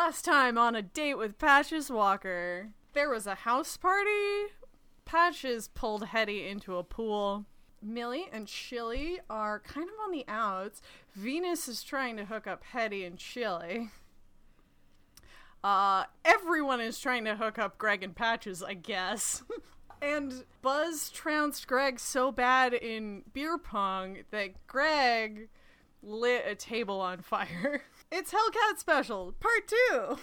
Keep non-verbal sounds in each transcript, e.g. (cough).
last time on a date with Patches Walker, there was a house party. Patches pulled Hetty into a pool. Millie and Chili are kind of on the outs. Venus is trying to hook up Hetty and Chili. Uh, everyone is trying to hook up Greg and Patches, I guess. (laughs) and Buzz trounced Greg so bad in beer pong that Greg lit a table on fire. (laughs) It's Hellcat Special, Part 2!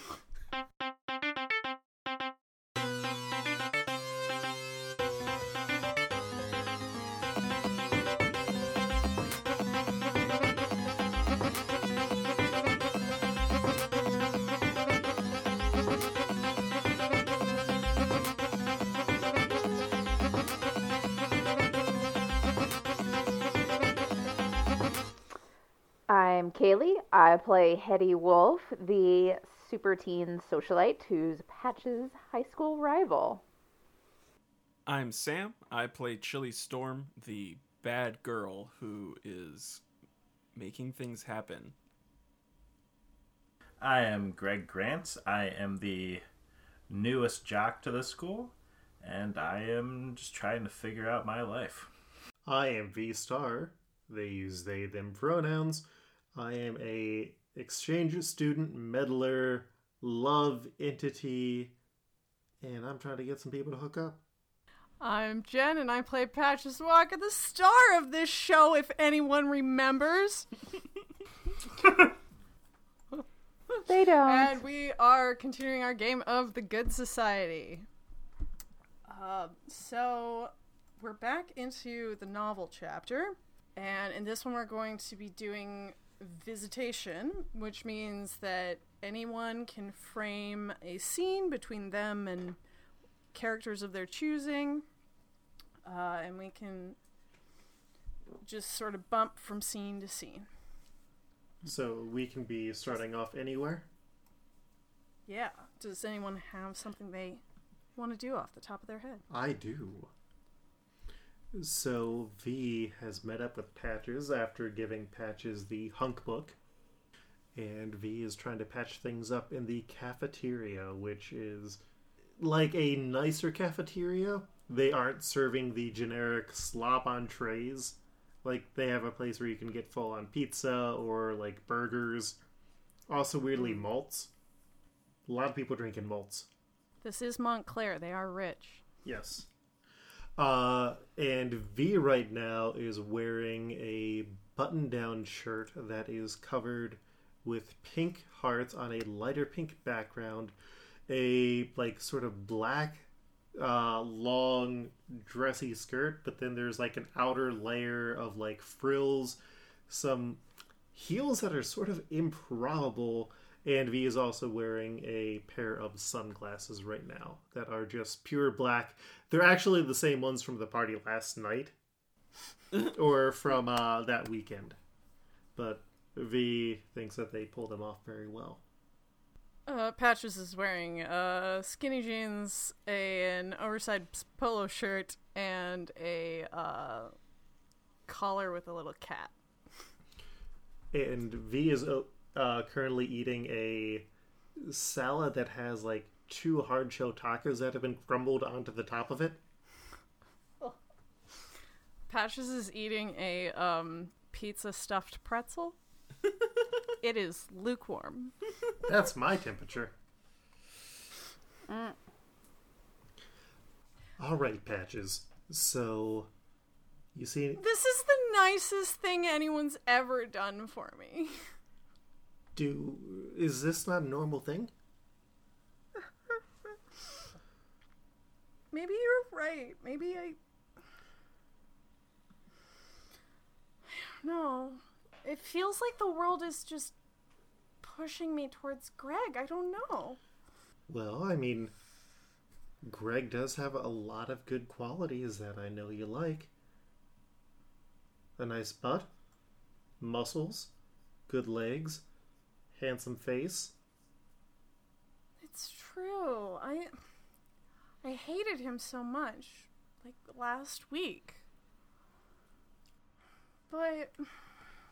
Kaylee. I play Hetty Wolf, the super teen socialite who's Patch's high school rival. I'm Sam. I play Chili Storm, the bad girl who is making things happen. I am Greg Grant. I am the newest jock to the school, and I am just trying to figure out my life. I am V Star. They use they them pronouns. I am a exchange student, meddler, love entity, and I'm trying to get some people to hook up. I'm Jen, and I play Patches Walker, the star of this show, if anyone remembers. (laughs) They don't. And we are continuing our game of the Good Society. Uh, so we're back into the novel chapter, and in this one, we're going to be doing visitation, which means that anyone can frame a scene between them and characters of their choosing, uh, and we can just sort of bump from scene to scene. So we can be starting off anywhere. Yeah. Does anyone have something they want to do off the top of their head? I do. So V has met up with Patches after giving Patches the hunk book. And V is trying to patch things up in the cafeteria, which is like a nicer cafeteria. They aren't serving the generic slop on trays. Like they have a place where you can get full on pizza or like burgers. Also weirdly hmm. malts. A lot of people drinking malts. This is Montclair. They are rich. Yes. Uh, and V right now is wearing a button down shirt that is covered with pink hearts on a lighter pink background, a like sort of black uh, long dressy skirt, but then there's like an outer layer of like frills, some heels that are sort of improbable, and V is also wearing a pair of sunglasses right now that are just pure black. They're actually the same ones from the party last night (laughs) or from uh, that weekend. But V thinks that they pull them off very well. Uh, Patches is wearing uh, skinny jeans, an oversized polo shirt, and a uh, collar with a little cat. And V is uh, currently eating a salad that has like two hard shell tacos that have been crumbled onto the top of it. Patches is eating a um, pizza stuffed pretzel. (laughs) it is lukewarm. That's my temperature. Mm. All right, Patches. So, you see, This is the nicest thing anyone's ever done for me. do is this not a normal thing? Maybe you're right. Maybe I. No. It feels like the world is just pushing me towards Greg. I don't know. Well, I mean, Greg does have a lot of good qualities that I know you like. A nice butt, muscles, good legs, handsome face. It's true. I I hated him so much like last week. But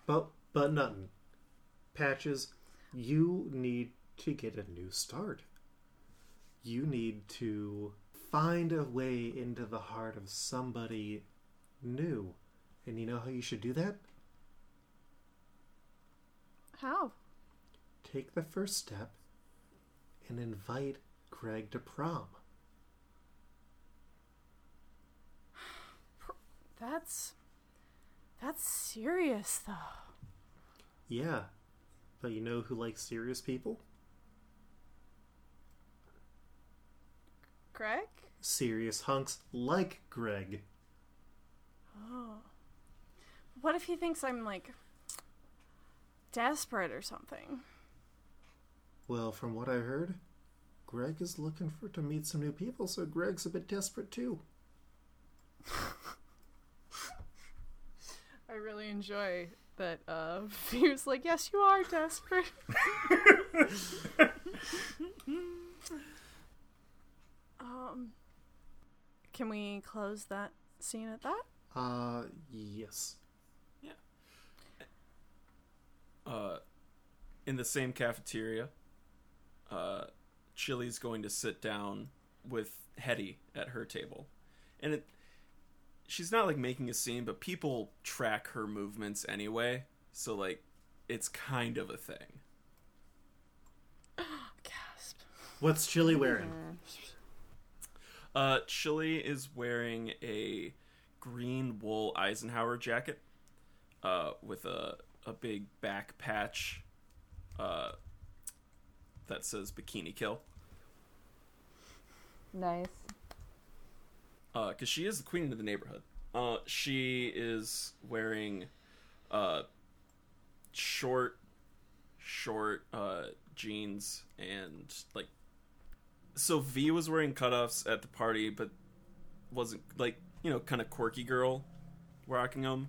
But but nothing. Patches, you need to get a new start. You need to find a way into the heart of somebody new. And you know how you should do that? How? Take the first step and invite Greg to prom. That's that's serious though. Yeah, but you know who likes serious people? Greg? Serious hunks like Greg. Oh. What if he thinks I'm like desperate or something? Well, from what I heard, Greg is looking for to meet some new people, so Greg's a bit desperate too. (laughs) I really enjoy that uh (laughs) he was like, Yes, you are desperate. (laughs) um Can we close that scene at that? Uh, yes. Yeah. Uh, in the same cafeteria, uh, Chili's going to sit down with Hetty at her table, and it. She's not like making a scene, but people track her movements anyway, so like, it's kind of a thing. (gasps) Gasp. What's Chili wearing? Uh, Chili is wearing a green wool Eisenhower jacket, uh, with a a big back patch, uh, that says Bikini Kill. Nice. Uh, cause she is the queen of the neighborhood. Uh, she is wearing, uh, short, short, uh, jeans and like. So V was wearing cutoffs at the party, but wasn't like you know kind of quirky girl rocking them.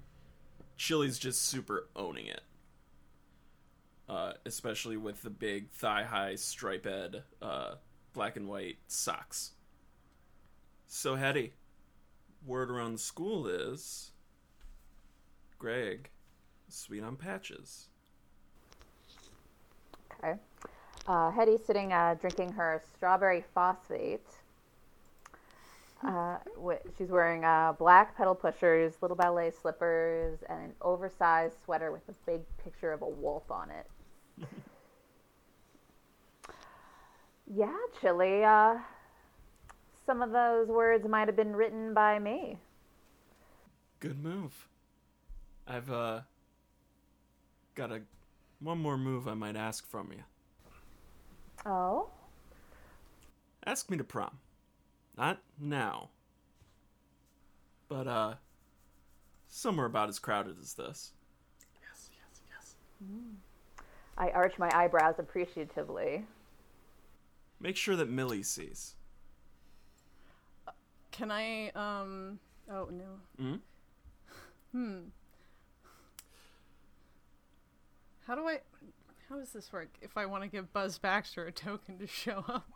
Chili's just super owning it. Uh, especially with the big thigh high striped uh, black and white socks. So Hetty, word around the school is Greg, sweet on patches. Okay. Uh, Hetty's sitting uh, drinking her strawberry phosphate. Uh, she's wearing uh, black pedal pushers, little ballet slippers, and an oversized sweater with a big picture of a wolf on it. (laughs) yeah, Chili. Uh, some of those words might have been written by me. Good move. I've uh got a one more move I might ask from you. Oh? Ask me to prom. Not now. But uh somewhere about as crowded as this. Yes, yes, yes. I arch my eyebrows appreciatively. Make sure that Millie sees. Can I um oh no. Hmm? Hmm. How do I how does this work if I want to give Buzz Baxter a token to show up?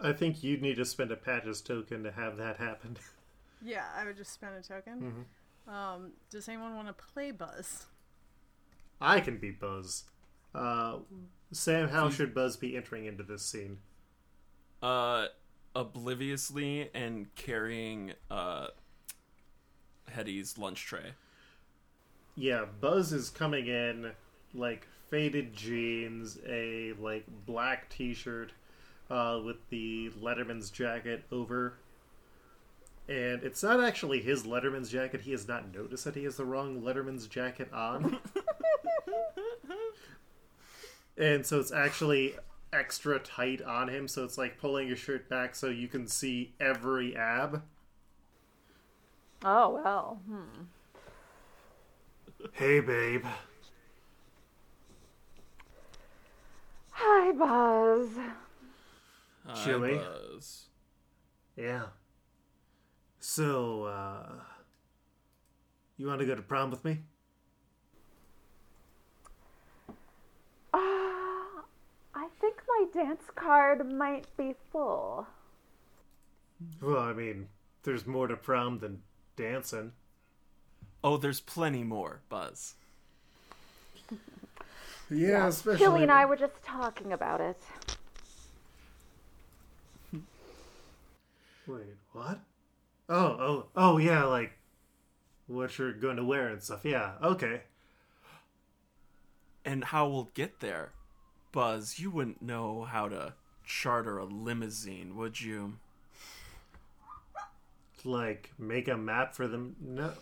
I think you'd need to spend a patches token to have that happen. Yeah, I would just spend a token. Um, does anyone want to play Buzz? I can be Buzz. Uh, Sam, how should Buzz be entering into this scene? Uh obliviously and carrying uh Hetty's lunch tray. Yeah, Buzz is coming in like faded jeans, a like black T-shirt uh, with the Letterman's jacket over, and it's not actually his Letterman's jacket. He has not noticed that he has the wrong Letterman's jacket on, (laughs) and so it's actually extra tight on him. So it's like pulling your shirt back so you can see every ab. Oh, well. Hmm. Hey, babe. Hi, Buzz. Hi, Chili? Buzz. Yeah. So, uh. You want to go to prom with me? Uh, I think my dance card might be full. Well, I mean, there's more to prom than dancing. Oh, there's plenty more, Buzz. (laughs) Yeah, especially. Chili and I were just talking about it. (laughs) Wait, what? Oh, oh, oh, yeah, like what you're going to wear and stuff. Yeah, okay. And how we'll get there. Buzz, you wouldn't know how to charter a limousine, would you? Like make a map for them. No,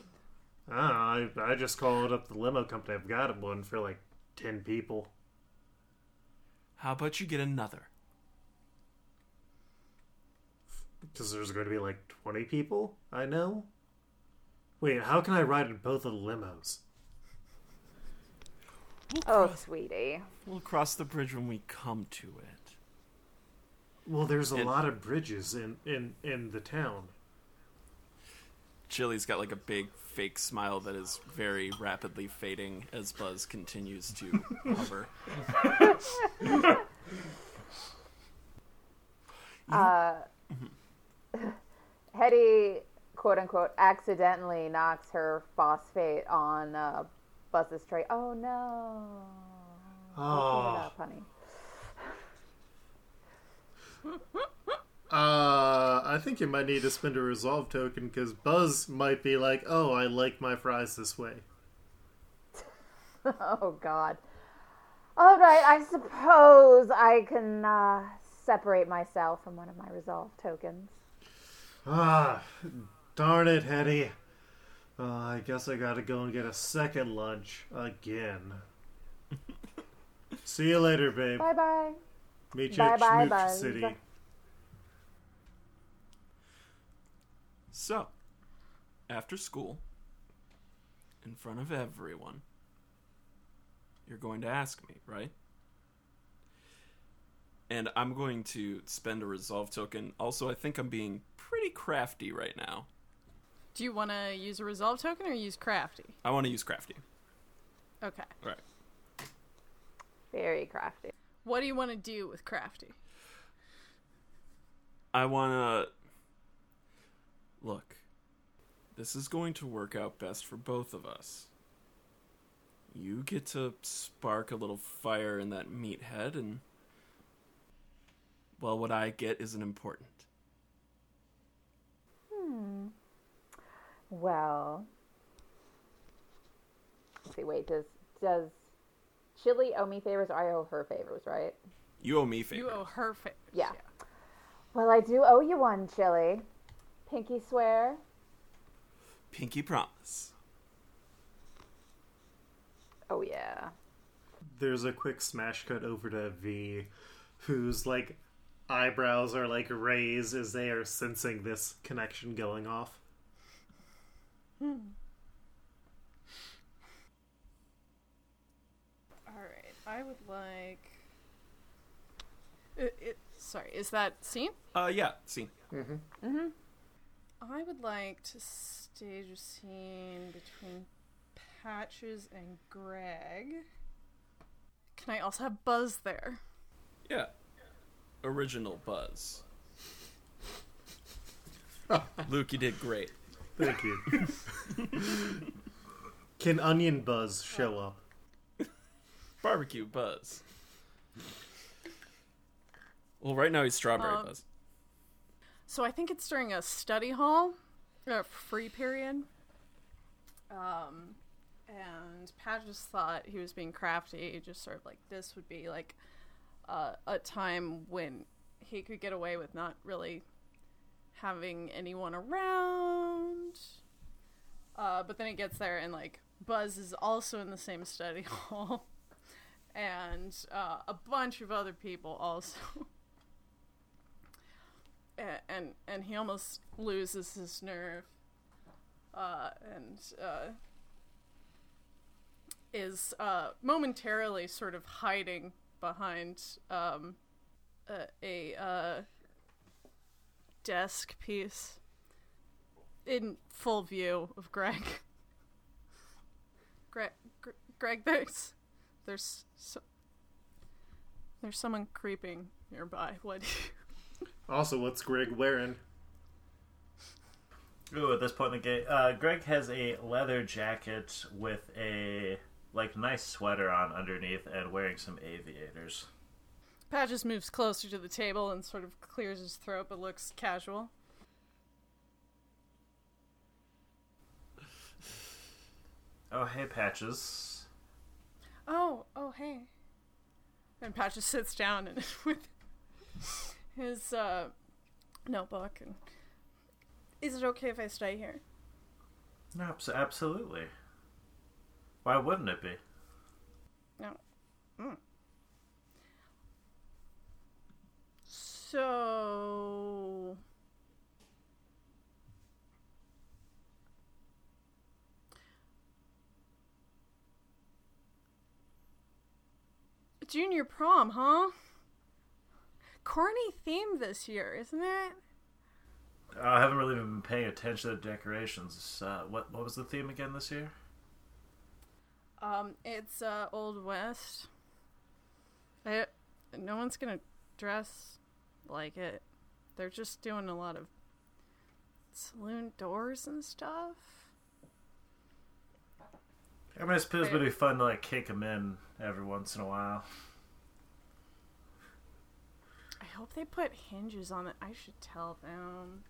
I I just called up the limo company. I've got one for like ten people. How about you get another? Because there's going to be like twenty people. I know. Wait, how can I ride in both of the limos? Oh, sweetie. We'll cross the bridge when we come to it. Well, there's a And- lot of bridges in in in the town. Chili's got like a big fake smile that is very rapidly fading as Buzz continues to (laughs) hover. Uh, Hetty, quote unquote, accidentally knocks her phosphate on uh, Buzz's tray. Oh no. I'll clean it Oh, up, honey. uh, I think you might need to spend a resolve token because Buzz might be like, "Oh, I like my fries this way." (laughs) Oh God. All right, I suppose I can uh, separate myself from one of my resolve tokens. Ah, darn it, Hetty. Uh, I guess I gotta go and get a second lunch again. (laughs) See you later, babe. Bye bye. Meet you at Bye-bye, Schmooch Buzz. City. So, after school, in front of everyone, you're going to ask me, right? And I'm going to spend a resolve token. Also, I think I'm being pretty crafty right now. Do you want to use a resolve token or use crafty? I want to use crafty. Okay. All right. Very crafty. What do you want to do with crafty? I want to look. This is going to work out best for both of us. You get to spark a little fire in that meathead, and well, what I get isn't important. Hmm. Well, let's see. Wait, does does Chili owe me favors? Or I owe her favors, right? You owe me favors. You owe her favors. Yeah. Well, I do owe you one, Chili. Pinky swear. Pinky promise. Oh yeah. There's a quick smash cut over to V, whose like eyebrows are like raised as they are sensing this connection going off. All right. I would like. It, it, sorry, is that scene? Uh, yeah. scene. Mm-hmm. Mm-hmm. I would like to stage a scene between Patches and Greg. Can I also have Buzz there? yeah. Original Buzz. (laughs) Luke, you did great. Thank you. (laughs) Can Onion Buzz show up? Barbecue Buzz. Well, right now he's Strawberry Um, Buzz. So I think it's during a study hall, a free period. Um, and just thought he was being crafty, just sort of like this would be like uh, a time when he could get away with not really having anyone around. Uh, but then it gets there and like Buzz is also in the same study (laughs) hall, and uh, a bunch of other people also. (laughs) And and he almost loses his nerve uh, and uh, is uh, momentarily sort of hiding behind um, a, a uh, desk piece in full view of Greg. (laughs) Greg, Gre- Greg, there's there's so, there's someone creeping nearby. What? (laughs) Also, what's Greg wearing? Ooh, at this point in the game, uh, Greg has a leather jacket with a like nice sweater on underneath and wearing some aviators. Patches moves closer to the table and sort of clears his throat but looks casual. Oh, hey, Patches. Oh, oh, hey. And Patches (laughs) sits down and (laughs) with his uh, notebook and is it okay if I stay here? No, abs- absolutely. Why wouldn't it be? No. Mm. So. Junior prom, huh? Corny theme this year, isn't it? I haven't really been paying attention to the decorations. Uh, what what was the theme again this year? Um, it's uh, Old West. I, no one's gonna dress like it. They're just doing a lot of saloon doors and stuff. I mean, I suppose it'd be fun to like kick them in every once in a while. I hope they put hinges on it. I should tell them.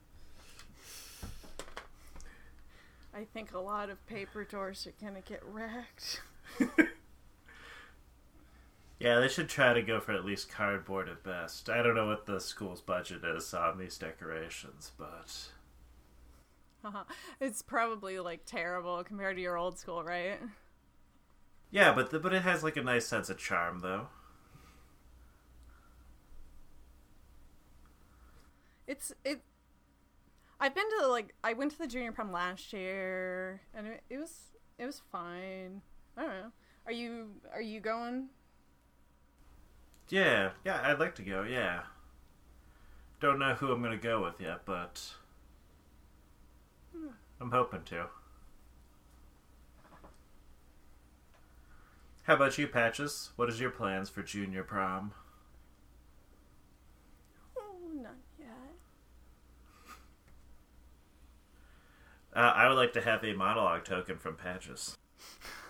I think a lot of paper doors are gonna get wrecked. (laughs) Yeah, they should try to go for at least cardboard at best. I don't know what the school's budget is on these decorations, but (laughs) it's probably like terrible compared to your old school, right? yeah, but the, but it has like a nice sense of charm though. It's it. I've been to like I went to the junior prom last year, and it, it was it was fine. I don't know. Are you are you going? Yeah, yeah, I'd like to go. Yeah, don't know who I'm gonna go with yet, but I'm hoping to. How about you, Patches? What is your plans for junior prom? Oh, not yet. Uh, I would like to have a monologue token from Patches. (laughs)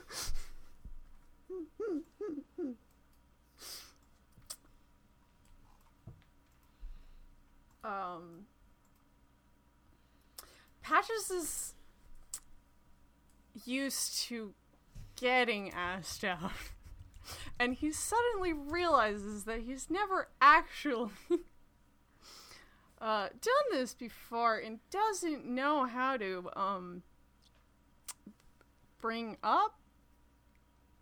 Um, Patches is used to getting asked out, (laughs) and he suddenly realizes that he's never actually (laughs) uh, done this before and doesn't know how to um bring up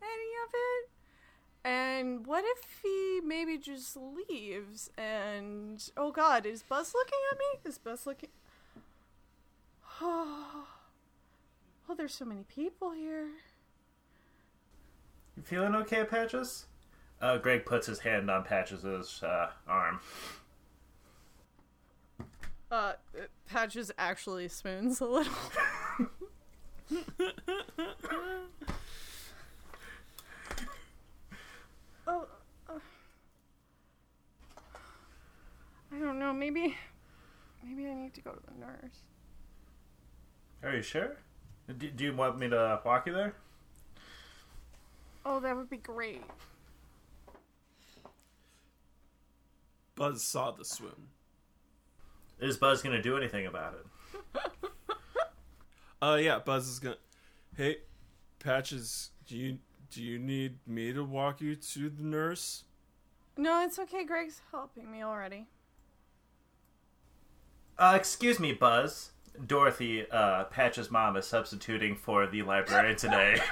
any of it. And what if he maybe just leaves and oh god, is Buzz looking at me? Is Buzz looking Oh, (sighs) oh there's so many people here. You feeling okay, Patches? Uh, Greg puts his hand on Patches' uh, arm. Uh Patches actually spoons a little. (laughs) (laughs) oh, uh, I don't know. Maybe, maybe I need to go to the nurse. Are you sure? Do, do you want me to walk you there? Oh, that would be great. Buzz saw the swoon. Is Buzz gonna do anything about it? (laughs) Uh, yeah, Buzz is gonna. Hey, Patches, do you do you need me to walk you to the nurse? No, it's okay. Greg's helping me already. Uh, excuse me, Buzz. Dorothy, uh, Patch's mom is substituting for the librarian today. (laughs)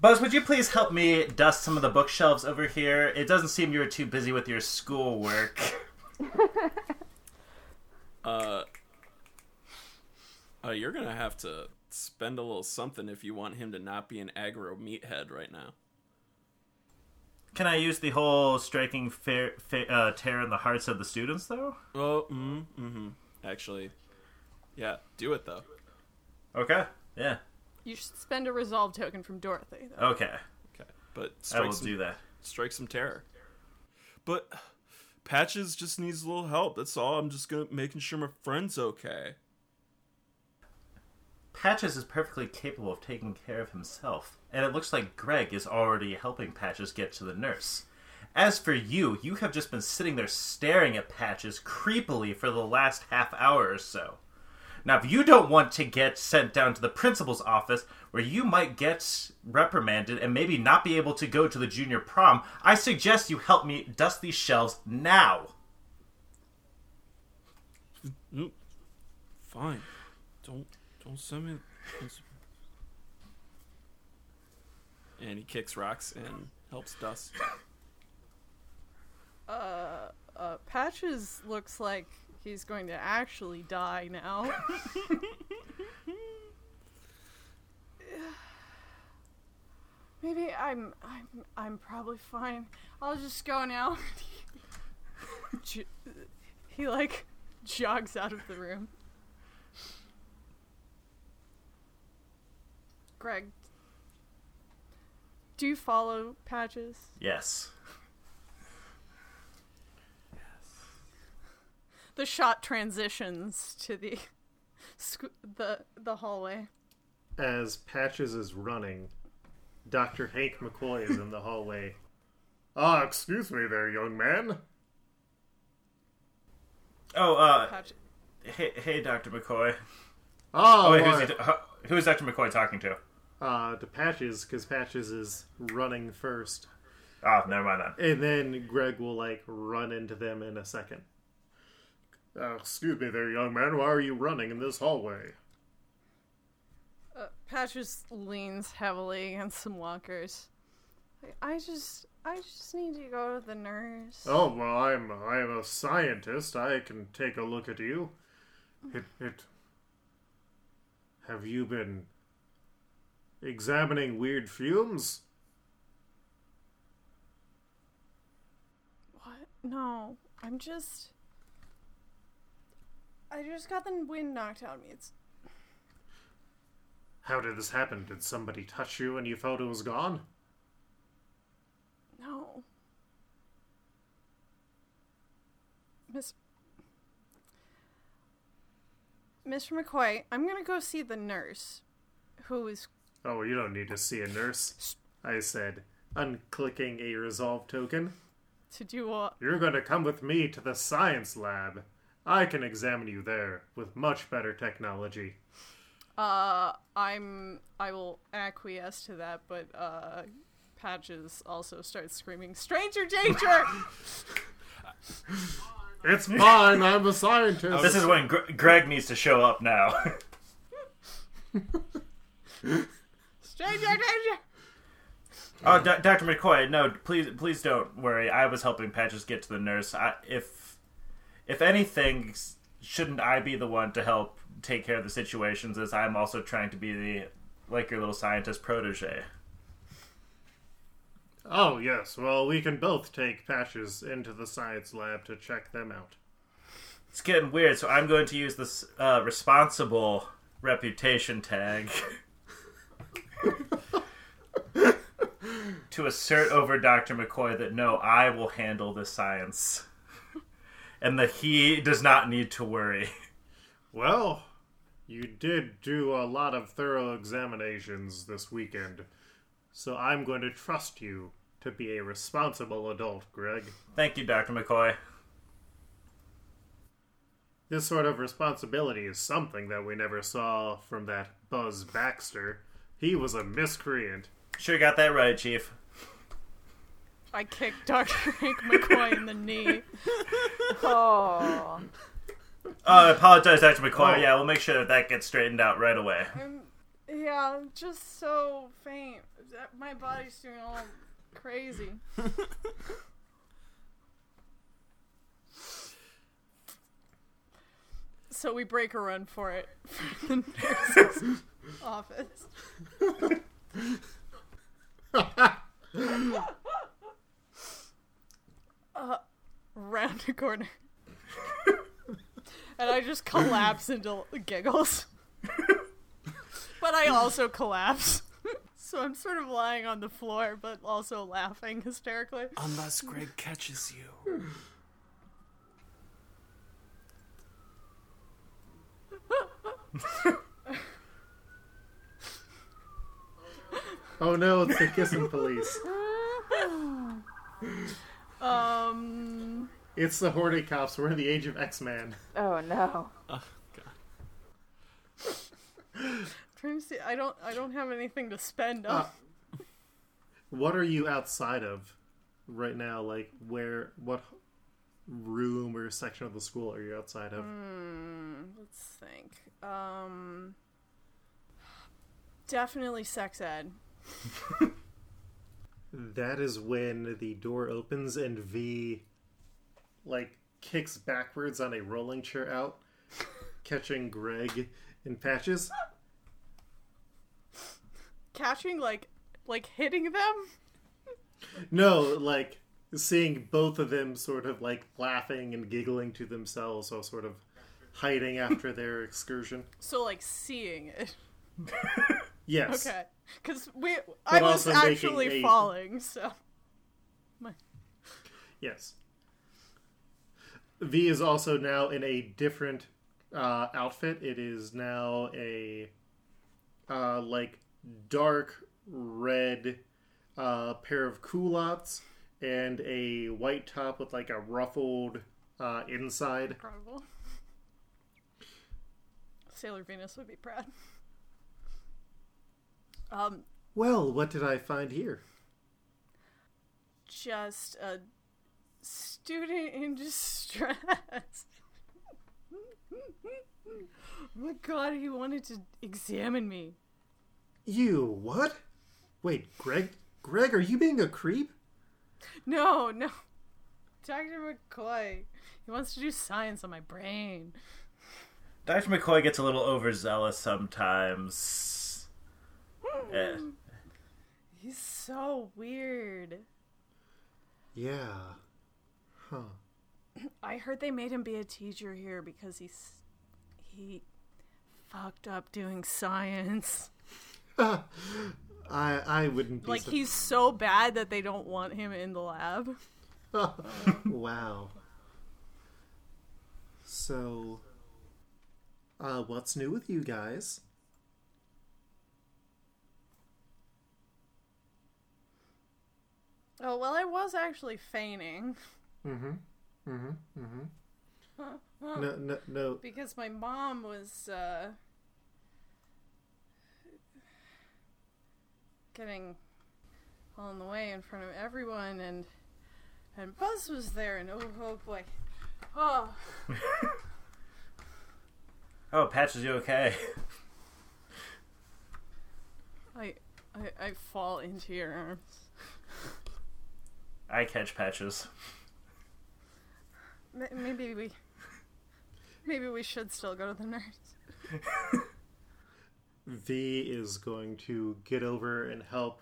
Buzz, would you please help me dust some of the bookshelves over here? It doesn't seem you're too busy with your schoolwork. (laughs) Uh, uh, you're gonna have to spend a little something if you want him to not be an aggro meathead right now. Can I use the whole striking fair, fa- uh, tear in the hearts of the students, though? Oh, mm, mm-hmm. Actually, yeah, do it though. Okay. Yeah. You should spend a resolve token from Dorothy. Though. Okay. Okay, but I will some, do that. strike some terror. But Patches just needs a little help. That's all. I'm just gonna making sure my friend's okay. Patches is perfectly capable of taking care of himself, and it looks like Greg is already helping Patches get to the nurse. As for you, you have just been sitting there staring at Patches creepily for the last half hour or so. Now, if you don't want to get sent down to the principal's office where you might get reprimanded and maybe not be able to go to the junior prom, I suggest you help me dust these shelves now. Fine. Don't don't send me. And he kicks rocks and helps dust. Uh, uh, Patches looks like he's going to actually die now. (laughs) Maybe I'm I'm I'm probably fine. I'll just go now. (laughs) He like jogs out of the room. Greg, do you follow Patches? Yes. yes. the shot transitions to the (laughs) squ- the the hallway. As Patches is running, Dr. Hank McCoy is in the hallway. (laughs) Ah, excuse me there, young man. Oh, uh, Patch- hey, hey, Dr. McCoy. Oh, Oh, wait, who's, he, who is Dr. McCoy talking to? Uh, to Patches, because Patches is running first. Oh, never mind that. And then Greg will, like, run into them in a second. Uh, excuse me there, young man. Why are you running in this hallway? uh, Patches leans heavily against some walkers. Like, I just I just need to go to the nurse. Oh, well, I'm I'm a scientist. I can take a look at you. It it. Have you been examining weird fumes? What? No, I'm just. I just got the wind knocked out of me. It's How did this happen? Did somebody touch you and you felt it was gone? no. Miss. Mr. McCoy, I'm gonna go see the nurse, who is Oh, you don't need to see a nurse. I said, unclicking a resolve token. to do what? You're going to come with me to the science lab. I can examine you there with much better technology. Uh, I'm. I will acquiesce to that, but uh, Patches also starts screaming, "Stranger danger!" (laughs) It's (laughs) fine. I'm a scientist. This is when Gre- Greg needs to show up now. (laughs) Stranger danger! oh, D- Dr. McCoy, no, please, please don't worry. I was helping Patches get to the nurse. I, if, if anything, shouldn't I be the one to help take care of the situations? As I'm also trying to be the, like your little scientist protege. Oh, yes. Well, we can both take Patches into the science lab to check them out. It's getting weird, so I'm going to use this uh, responsible reputation tag (laughs) to assert over Dr. McCoy that no, I will handle the science. And that he does not need to worry. Well, you did do a lot of thorough examinations this weekend, so I'm going to trust you to be a responsible adult, Greg. Thank you, Dr. McCoy. This sort of responsibility is something that we never saw from that Buzz Baxter. He was a miscreant. Sure got that right, Chief. I kicked Dr. (laughs) Hank McCoy in the knee. Oh, Oh, I apologize, Dr. McCoy. Oh. Yeah, we'll make sure that that gets straightened out right away. I'm, yeah, I'm just so faint. My body's doing all crazy. (laughs) so we break a run for it (laughs) from the nurse's office. uh, round a corner. and I just collapse into giggles. but I also collapse. so I'm sort of lying on the floor, but also laughing hysterically. Unless Greg catches you. (laughs) Oh no, it's the kissing police. (laughs) Um, It's the Horde cops. We're in the age of X-Man. Oh no. Oh, God. (laughs) trying to see. I don't. I don't have anything to spend on. Uh, What are you outside of right now? Like where? What room or section of the school are you outside of? Hmm, let's think. Um, definitely sex ed. (laughs) That is when the door opens and V, like, kicks backwards on a rolling chair out, (laughs) catching Greg in patches. Catching like, like hitting them. No, like seeing both of them sort of like laughing and giggling to themselves while sort of hiding after their excursion. So like seeing it. (laughs) Yes. Okay. Because we, I was actually a- falling. So. My, Yes. V is also now in a different uh, outfit. It is now a uh, like dark red uh, pair of culottes and a white top with like a ruffled uh, inside. incredible. Sailor Venus would be proud. Um, Well, what did I find here? just a student in distress. oh my god, he wanted to examine me. You what? Wait, Greg? Greg, are you being a creep? No, no. Dr. McCoy. He wants to do science on my brain. Dr. McCoy gets a little overzealous sometimes. Eh. He's so weird. Yeah. Huh. I heard they made him be a teacher here because he's he fucked up doing science. (laughs) I I wouldn't be Like sur- he's so bad that they don't want him in the lab. (laughs) wow. So, uh, what's new with you guys? Oh well, I was actually feigning Mm-hmm. Mm-hmm. Mm-hmm. (laughs) No, no, no. because my mom was uh, getting all in the way in front of everyone, and and Buzz was there, and oh, oh boy, oh. (laughs) Oh, Patch, is you okay? I, I I fall into your arms. I catch Patches. Maybe we, maybe we should still go to the nurse. V is going to get over and help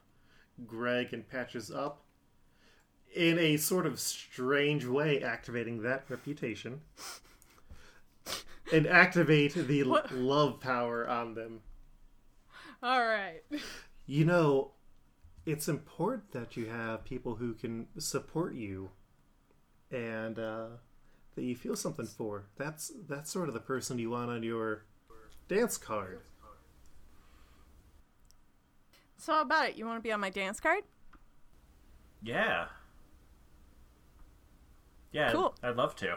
Greg and Patches up in a sort of strange way, activating that reputation. And activate the What? love power on them. All right. You know, it's important that you have people who can support you and uh, that you feel something for. That's that's sort of the person you want on your dance card. So how about it? You want to be on my dance card? Yeah. Yeah, Cool. I'd love to.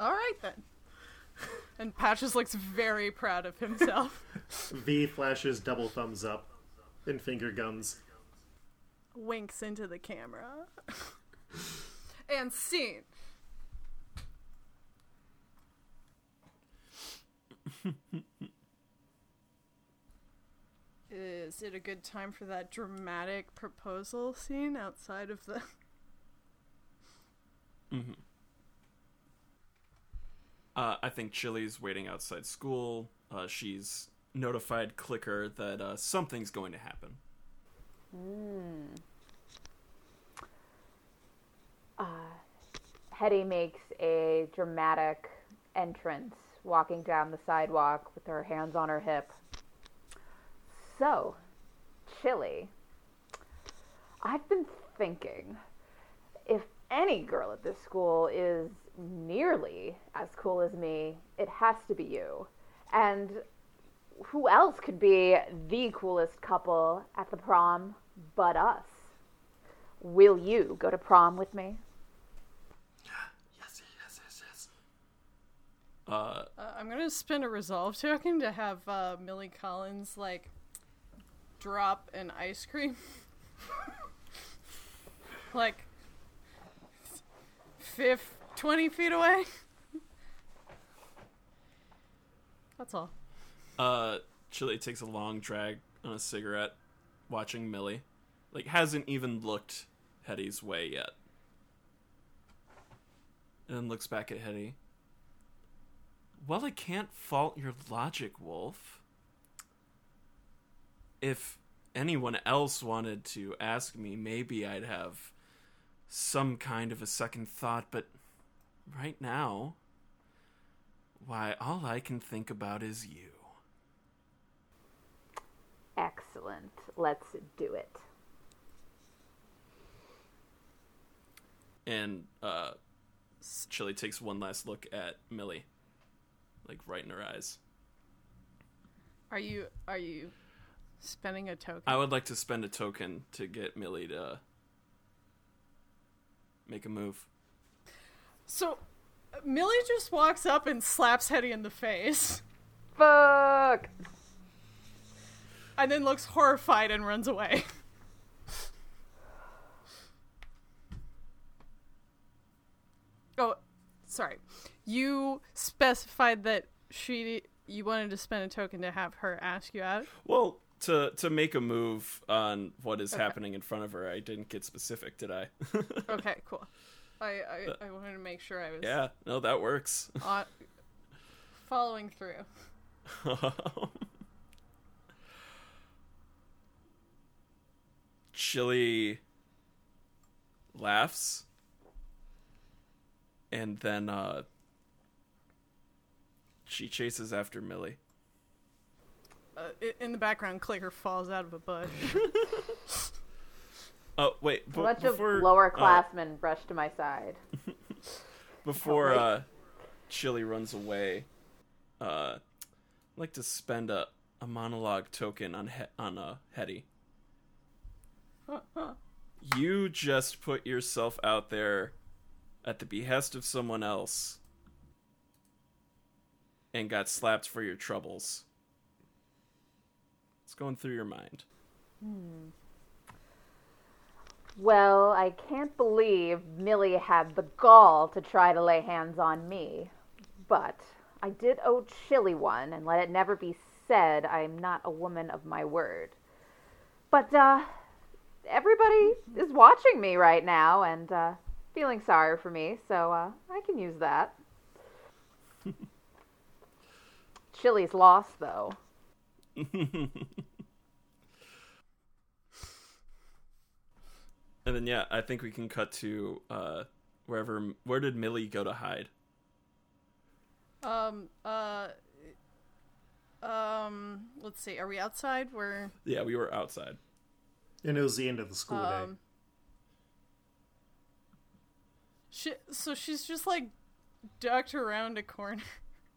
All right then. And Patches looks very proud of himself. (laughs) V flashes double thumbs up and finger guns. Winks into the camera. (laughs) and scene. (laughs) Is it a good time for that dramatic proposal scene outside of the Mm-hmm. Uh, I think Chili's waiting outside school. Uh, she's notified Clicker that uh, something's going to happen. Hetty makes a dramatic entrance, walking down the sidewalk with her hands on her hip. So, Chili, I've been thinking if any girl at this school is nearly as cool as me, it has to be you. And who else could be the coolest couple at the prom but us? Will you go to prom with me? Yes, yes, yes, yes. Uh, Uh, I'm gonna spend a resolve token to have uh, Millie Collins like drop an ice cream, (laughs) like fifth, twenty feet away. That's all. uh, Chili takes a long drag on a cigarette, watching Millie. Like, hasn't even looked Hetty's way yet. And then looks back at Hetty. Well, I can't fault your logic, Wolf. If anyone else wanted to ask me, maybe I'd have some kind of a second thought, but right now, why, all I can think about is you. Excellent. Let's do it. And uh, Chili takes one last look at Millie, like right in her eyes. Are you are you spending a token? I would like to spend a token to get Millie to make a move. So Millie just walks up and slaps Hetty in the face, Fuck! and then looks horrified and runs away. (laughs) oh, sorry. You specified that she you wanted to spend a token to have her ask you out. Well, to to make a move on what is happening in front of her, I didn't get specific, did I? (laughs) Okay, cool. I I, I wanted to make sure I was yeah, no, that works. (laughs) on, following through. (laughs) Chili laughs and then uh she chases after Millie. Uh, in the background, Clicker falls out of a bush. (laughs) Oh wait, A b- bunch before of lower uh, classmen brush to my side. (laughs) before uh Chili runs away, uh I'd like to spend a, a monologue token on he- on uh, Hetty. (laughs) you just put yourself out there at the behest of someone else and got slapped for your troubles. What's going through your mind? Well, I can't believe Millie had the gall to try to lay hands on me. But I did owe Chili one, and let it never be said I'm not a woman of my word. But, uh, everybody is watching me right now and, uh, feeling sorry for me, so, uh, I can use that. (laughs) Chili's lost, though. (laughs) And then yeah, I think we can cut to uh wherever where did Millie go to hide? Um, uh, um, let's see. Are we outside? We're Yeah, we were outside. And it was the end of the school day. um. She, so she's just like ducked around a corner,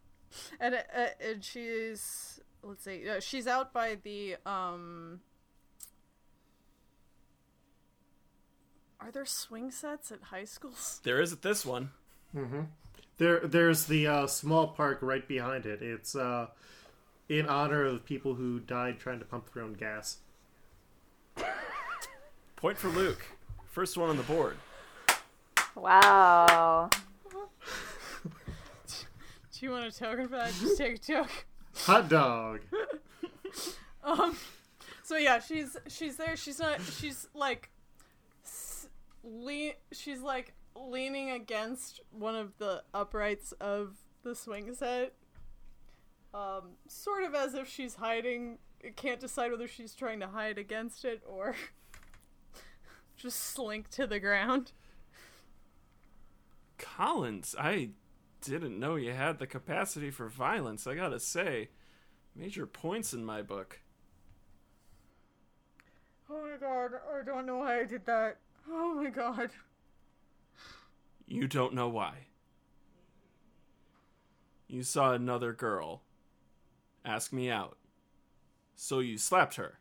(laughs) and uh, and she's let's see. Uh, she's out by the um. Are there swing sets at high schools? (laughs) There is at this one. There, there's the uh, small park right behind it. It's uh, in honor of people who died trying to pump their own gas. Point for Luke. First one on the board. Wow. Do you want a token for that? Just take a token. Hot dog. (laughs) Um. So yeah, she's she's there. She's not. She's like, s- le- She's like leaning against one of the uprights of the swing set. Um, sort of as if she's hiding. Can't decide whether she's trying to hide against it or (laughs) just slink to the ground. Collins, I didn't know you had the capacity for violence. I gotta say, major points in my book. Oh my god! I don't know why I did that. Oh my god. You don't know why. You saw another girl. Ask me out. So you slapped her.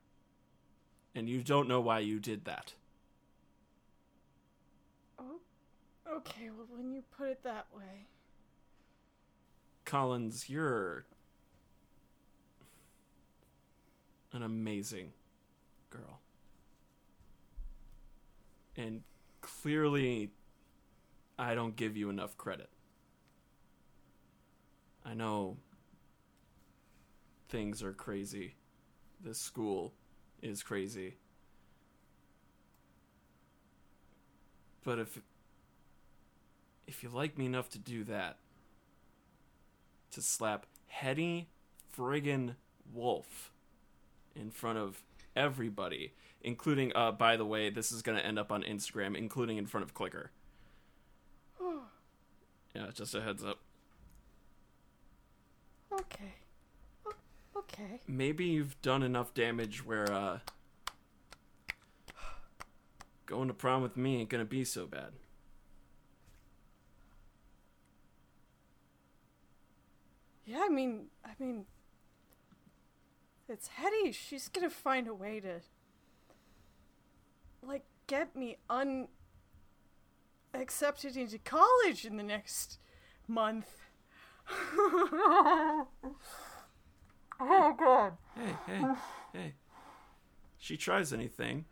And you don't know why you did that. Oh, okay, well, when you put it that way. Collins, you're an amazing girl. And clearly, I don't give you enough credit. I know things are crazy. This school is crazy. But if if you like me enough to do that, to slap Hetty friggin' Wolf in front of everybody, including, uh, by the way, this is going to end up on Instagram, including in front of Clicker. (gasps) yeah, just a heads up. Okay. Okay. Maybe you've done enough damage where, uh, going to prom with me ain't gonna be so bad. Yeah, I mean, I mean, it's Hetty. She's gonna find a way to, like, get me un accepted into college in the next month. (laughs) oh God. Hey, hey, hey. She tries anything,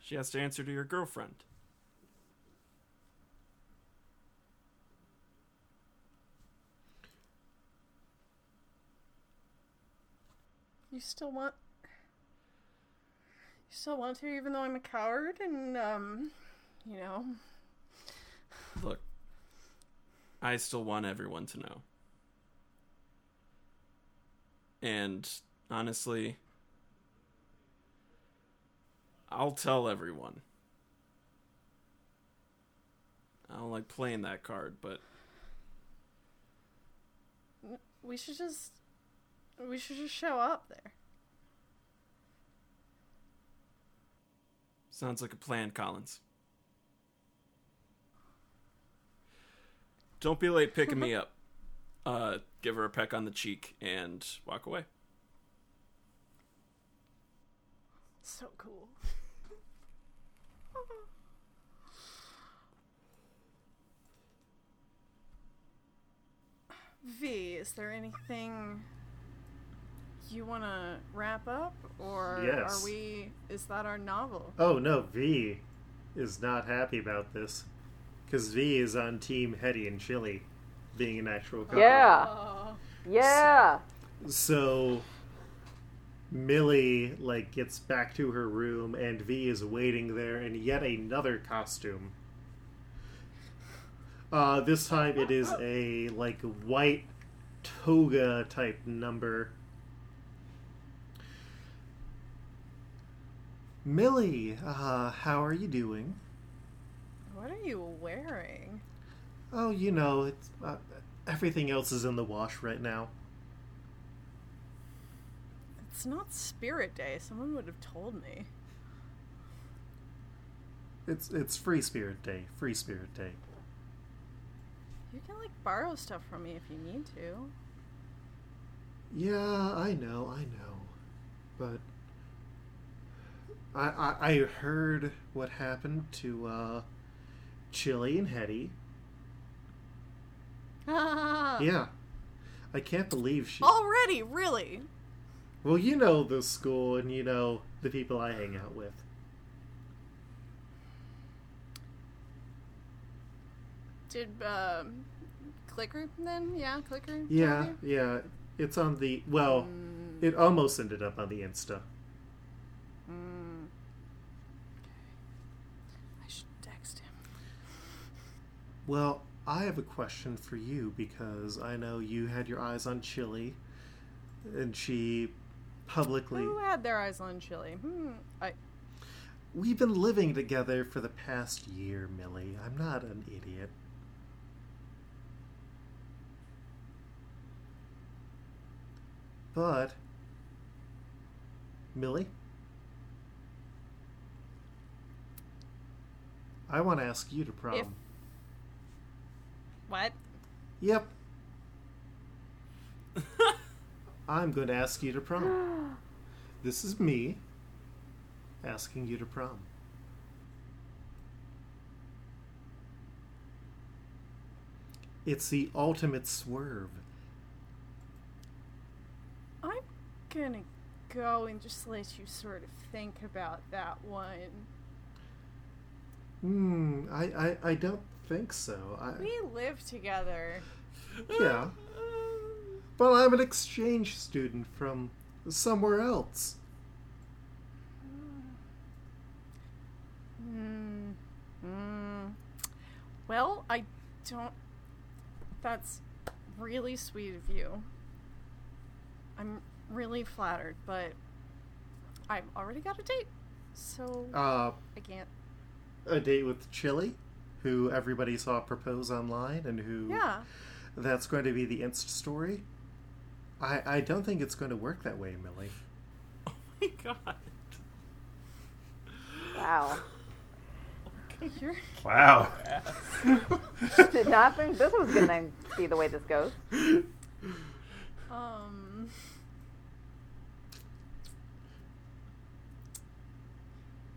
she has to answer to your girlfriend. You still want? Still want to, even though I'm a coward, and um, you know. Look, I still want everyone to know. And honestly, I'll tell everyone. I don't like playing that card, but We should just. We should just show up there. Sounds like a plan, Collins. Don't be late picking me up. Uh, give her a peck on the cheek and walk away. So cool. (laughs) V, is there anything you want to wrap up, or Yes. are we? Is that our novel? Oh no, V is not happy about this because V is on Team Hetty and Chili, being an actual couple. Yeah. Oh, Yeah. So Millie like gets back to her room and V is waiting there in yet another costume. Uh, this time it is a like white toga type number. Millie, uh, how are you doing? what are you wearing? Oh, you know, it's uh, everything else is in the wash right now. It's not Spirit Day. Someone would have told me. It's it's Free Spirit Day. Free Spirit Day. You can like borrow stuff from me if you need to. Yeah, I know, I know, but I I, I heard what happened to uh, Chili and Hetty. yeah. (laughs) Yeah, I can't believe she. Already, really? Well, you know the school, and you know the people I hang out with. Did um, Clicker then? Yeah, Clicker. Yeah, yeah, it's on the well. Mm, It almost ended up on the Insta. mm. I should text him. Well, I have a question for you because I know you had your eyes on Chili, and she publicly. Who had their eyes on Chili? Hmm. I. We've been living together for the past year, Millie. I'm not an idiot. But, Millie, I want to ask you to prom. If- What? Yep. (laughs) I'm going to ask you to prom. (gasps) this is me asking you to prom. It's the ultimate swerve. I'm gonna go and just let you sort of think about that one. Hmm, I, I, I don't think so. I, We live together. yeah. But I'm an exchange student from somewhere else. Hmm. Hmm. Well, I don't. That's really sweet of you. I'm really flattered, but I've already got a date, so Uh, I can't. a date with Chili, who everybody saw propose online, and who Yeah. that's going to be the Insta story. I, I don't think it's going to work that way, Millie. (laughs) Oh my god. Wow. You're. Wow. (laughs) Did not think this was going to be the way this goes. Um.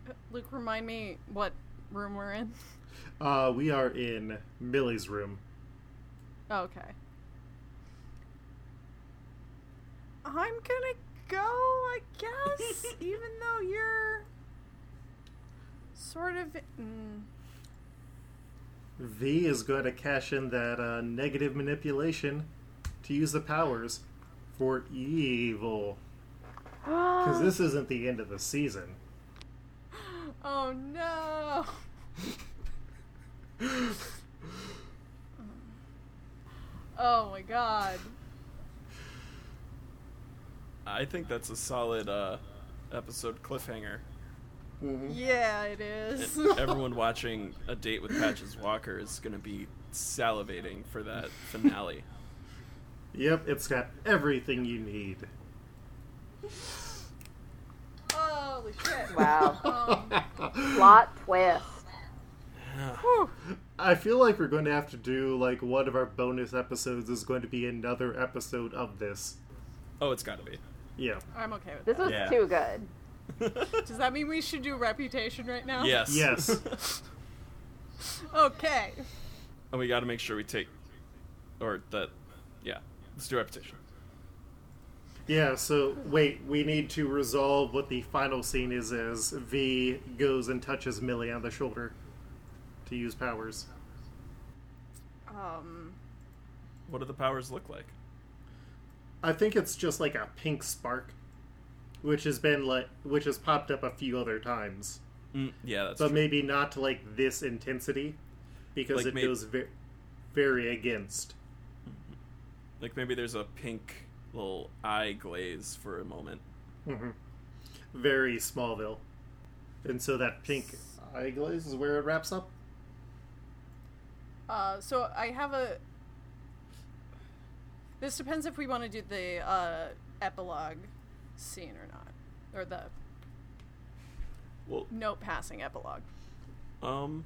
Uh, Luke, remind me what room we're in. Uh, we are in Millie's room. Okay. I'm gonna go, I guess, (laughs) even though you're sort of. Mm, V is going to cash in that uh, negative manipulation to use the powers for evil. (gasps) Because this isn't the end of the season. oh no! (laughs) oh my god. I think that's a solid uh, episode cliffhanger. Yeah, it is. And everyone watching A Date with Patches Walker is going to be salivating for that finale. Yep, it's got everything you need. Holy shit. Wow. Um, (laughs) Plot twist. Whew. I feel like we're going to have to do like one of our bonus episodes is going to be another episode of this. Oh, it's got to be. Yeah. I'm okay with This that. was Yeah. too good. (laughs) (laughs) Does that mean we should do reputation right now? Yes. Yes. (laughs) Okay. and we got to make sure we take, or that, yeah. Let's do reputation. Yeah, so wait, we need to resolve what the final scene is as V goes and touches Millie on the shoulder to use powers. Um. What do the powers look like? I think it's just like a pink spark, which has been like which has popped up a few other times, Mm, yeah, that's but true. maybe not to like this intensity because Like it may- goes ve- very against. Like maybe there's a pink little eye glaze for a moment. Very Smallville, and so that pink eye glaze is where it wraps up. Uh. So I have a. This depends if we want to do the uh, epilogue scene or not, or the Well, note passing epilogue. um,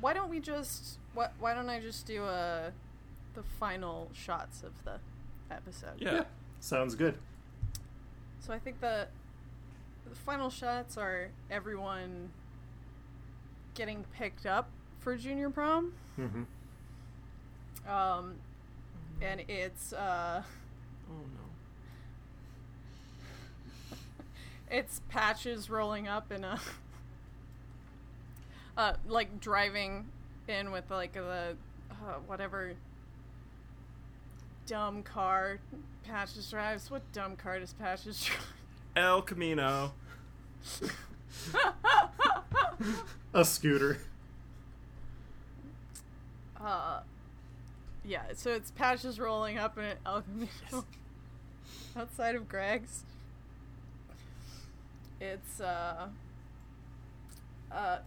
Why don't we just? What? Why don't I just do uh, the final shots of the episode? yeah. Sounds good. So I think the the final shots are everyone getting picked up for junior prom. hmm Um, and it's uh, Oh no. (laughs) it's patches rolling up in a (laughs) uh, like driving in with like the uh, whatever dumb car patches drives. What dumb car does patches drive? El Camino. (laughs) A scooter. Uh, yeah, so it's patches rolling up in an El Camino outside of Greg's. It's uh, uh,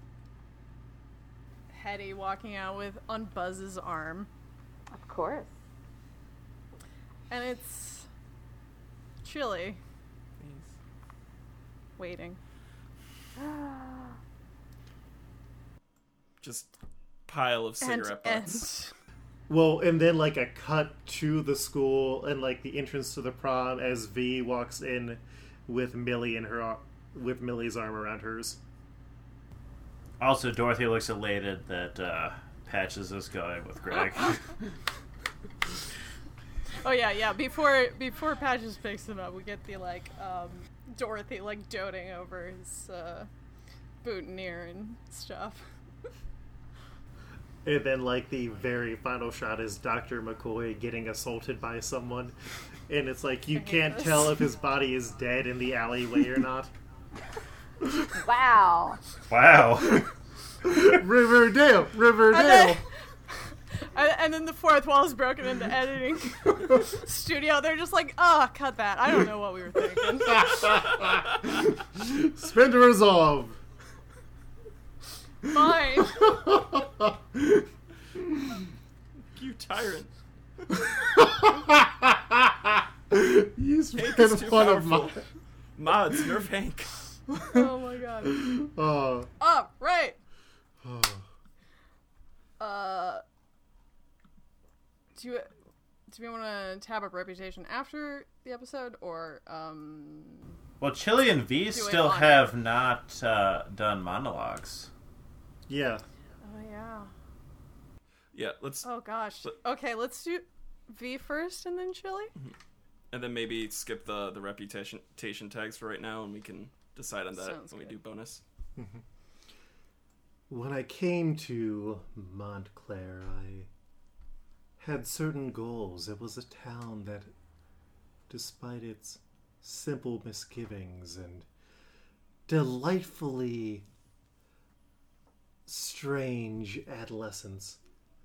Hetty walking out with on Buzz's arm, Of course. and it's Chili waiting. (gasps) Just pile of cigarette and butts. (laughs) Well, and then like a cut to the school and like the entrance to the prom as V walks in with Millie in her with Millie's arm around hers. Also, Dorothy looks elated that uh, Patches is going with Greg. (laughs) (laughs) Oh yeah, yeah. Before before Patches picks him up, we get the like um, Dorothy like doting over his uh, boutonniere and stuff. And then like the very final shot is Dr. McCoy getting assaulted by someone. And it's like you can't this. tell if his body is dead in the alleyway or not. Wow. wow. (laughs) Riverdale, And Riverdale. then, and, and then the fourth wall is broken in the editing (laughs) studio. They're just like, oh, cut that. I don't know what we were thinking. Spend to resolve. Fine. (laughs) You tyrant. You spin is too of my. powerful. Mods, nerf Hank. Oh my god. Oh. Oh, right. (sighs) Uh, do you do we want to tab up reputation after the episode or um? Well, Chili and V still have not uh, done monologues. Yeah. Oh yeah. Yeah, let's Oh gosh. But- Okay, let's do V first and then Chili. Mm-hmm. and then maybe skip the the reputation tags for right now, and we can decide on that Sounds when we do bonus. Mm-hmm. When I came to Montclair, I had certain goals. It was a town that, despite its simple misgivings and delightfully strange adolescence,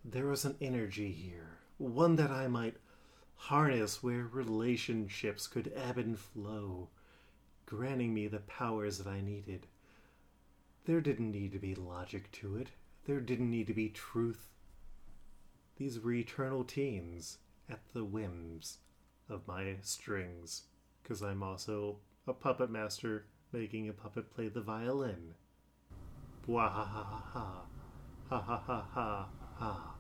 there was an energy here, one that I might harness where relationships could ebb and flow, granting me the powers that I needed. There didn't need to be logic to it. There didn't need to be truth. These were eternal teens at the whims of my strings, because I'm also a puppet master making a puppet play the violin. Ha ha ha. Ha ha ha ha ha.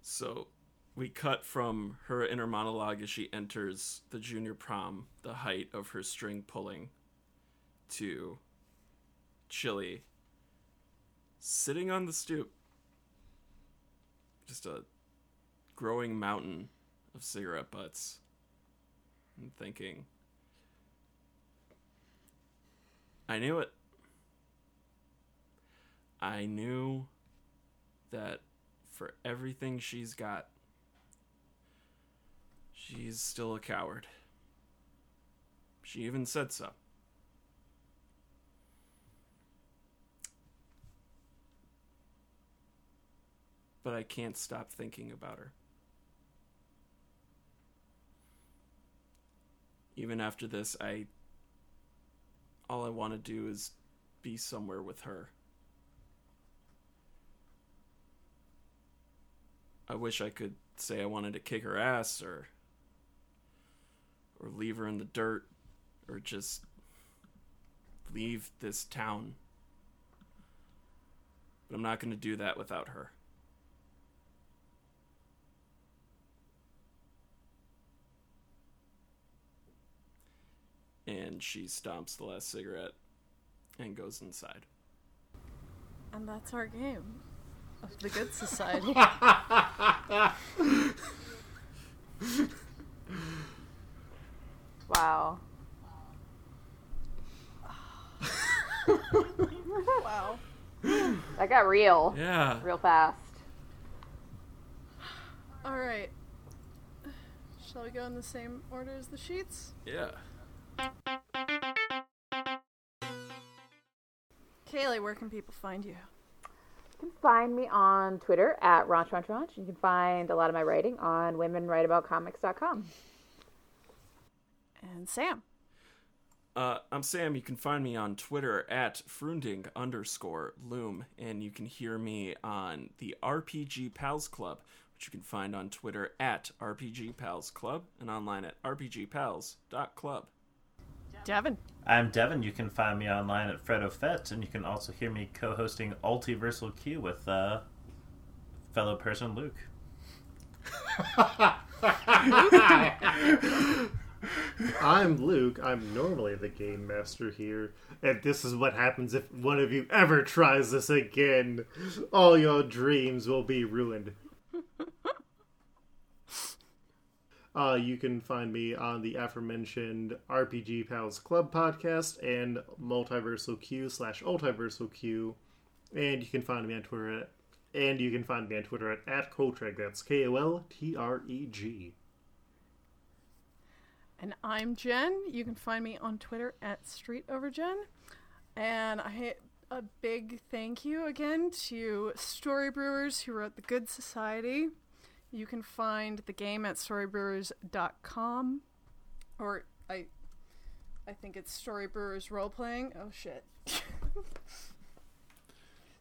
So we cut from her inner monologue as she enters the junior prom, the height of her string pulling, to Chili sitting on the stoop. Just a growing mountain of cigarette butts. And thinking, I knew it. I knew that for everything she's got, she's still a coward. She even said so. But I can't stop thinking about her. Even after this, I. All I want to do is be somewhere with her. I wish I could say I wanted to kick her ass or or leave her in the dirt or just leave this town. But I'm not going to do that without her. And she stomps the last cigarette and goes inside. And that's our game of the Good Society. (laughs) Wow. (sighs) wow. That got real. Yeah. Real fast. All right. Shall we go in the same order as the sheets? Yeah. Kaylee, where can people find you? You can find me on Twitter at Raunch Raunch Raunch. You can find a lot of my writing on womenwriteaboutcomics.com. And Sam. Uh, I'm Sam. You can find me on Twitter at frunding underscore loom, and you can hear me on the RPG Pals Club, which you can find on Twitter at RPG Pals Club and online at rpgpals.club. Devin. I'm Devin. You can find me online at FredOFett, and you can also hear me co-hosting Altiversal Q with uh, fellow person Luke. (laughs) I'm Luke. I'm normally the game master here, and this is what happens if one of you ever tries this again. All your dreams will be ruined. Uh, you can find me on the aforementioned RPG Pals Club podcast and Multiversal Q slash Ultiversal Q, and you can find me on Twitter at and you can find me on Twitter at, at Koltreg. That's K O L T R E G. And I'm Jen. You can find me on Twitter at street StreetOverJen. And I a big thank you again to Story Brewers who wrote The Good Society. You can find the game at storybrewers.com. Or I I think it's Story Brewers (laughs) role playing. Oh shit.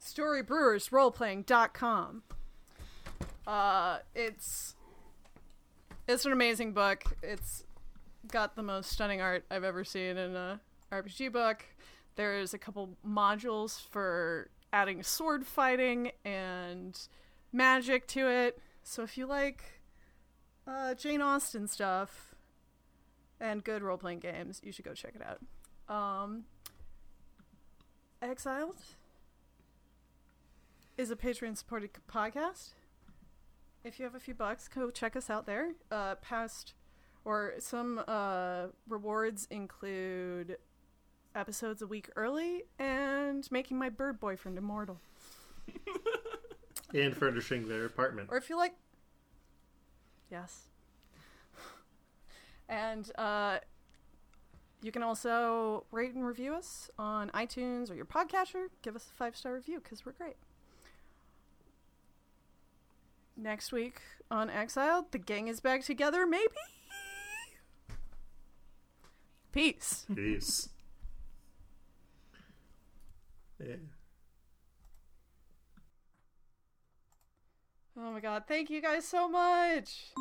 storybrewersroleplaying.com. Uh it's it's an amazing book. It's got the most stunning art I've ever seen in a RPG book. There's a couple modules for adding sword fighting and magic to it. So if you like uh, Jane Austen stuff and good role playing games, you should go check it out. Um, Exiled is a Patreon supported podcast. If you have a few bucks, go check us out there. Uh, past or some uh, rewards include episodes a week early and making my bird boyfriend immortal. (laughs) And furnishing their apartment. Or if you like, yes. And uh, you can also rate and review us on iTunes or your podcatcher. Give us a five star review because we're great. Next week on Exiled, the gang is back together, maybe? Peace. Peace. Yeah. (laughs) Oh my god, thank you guys so much.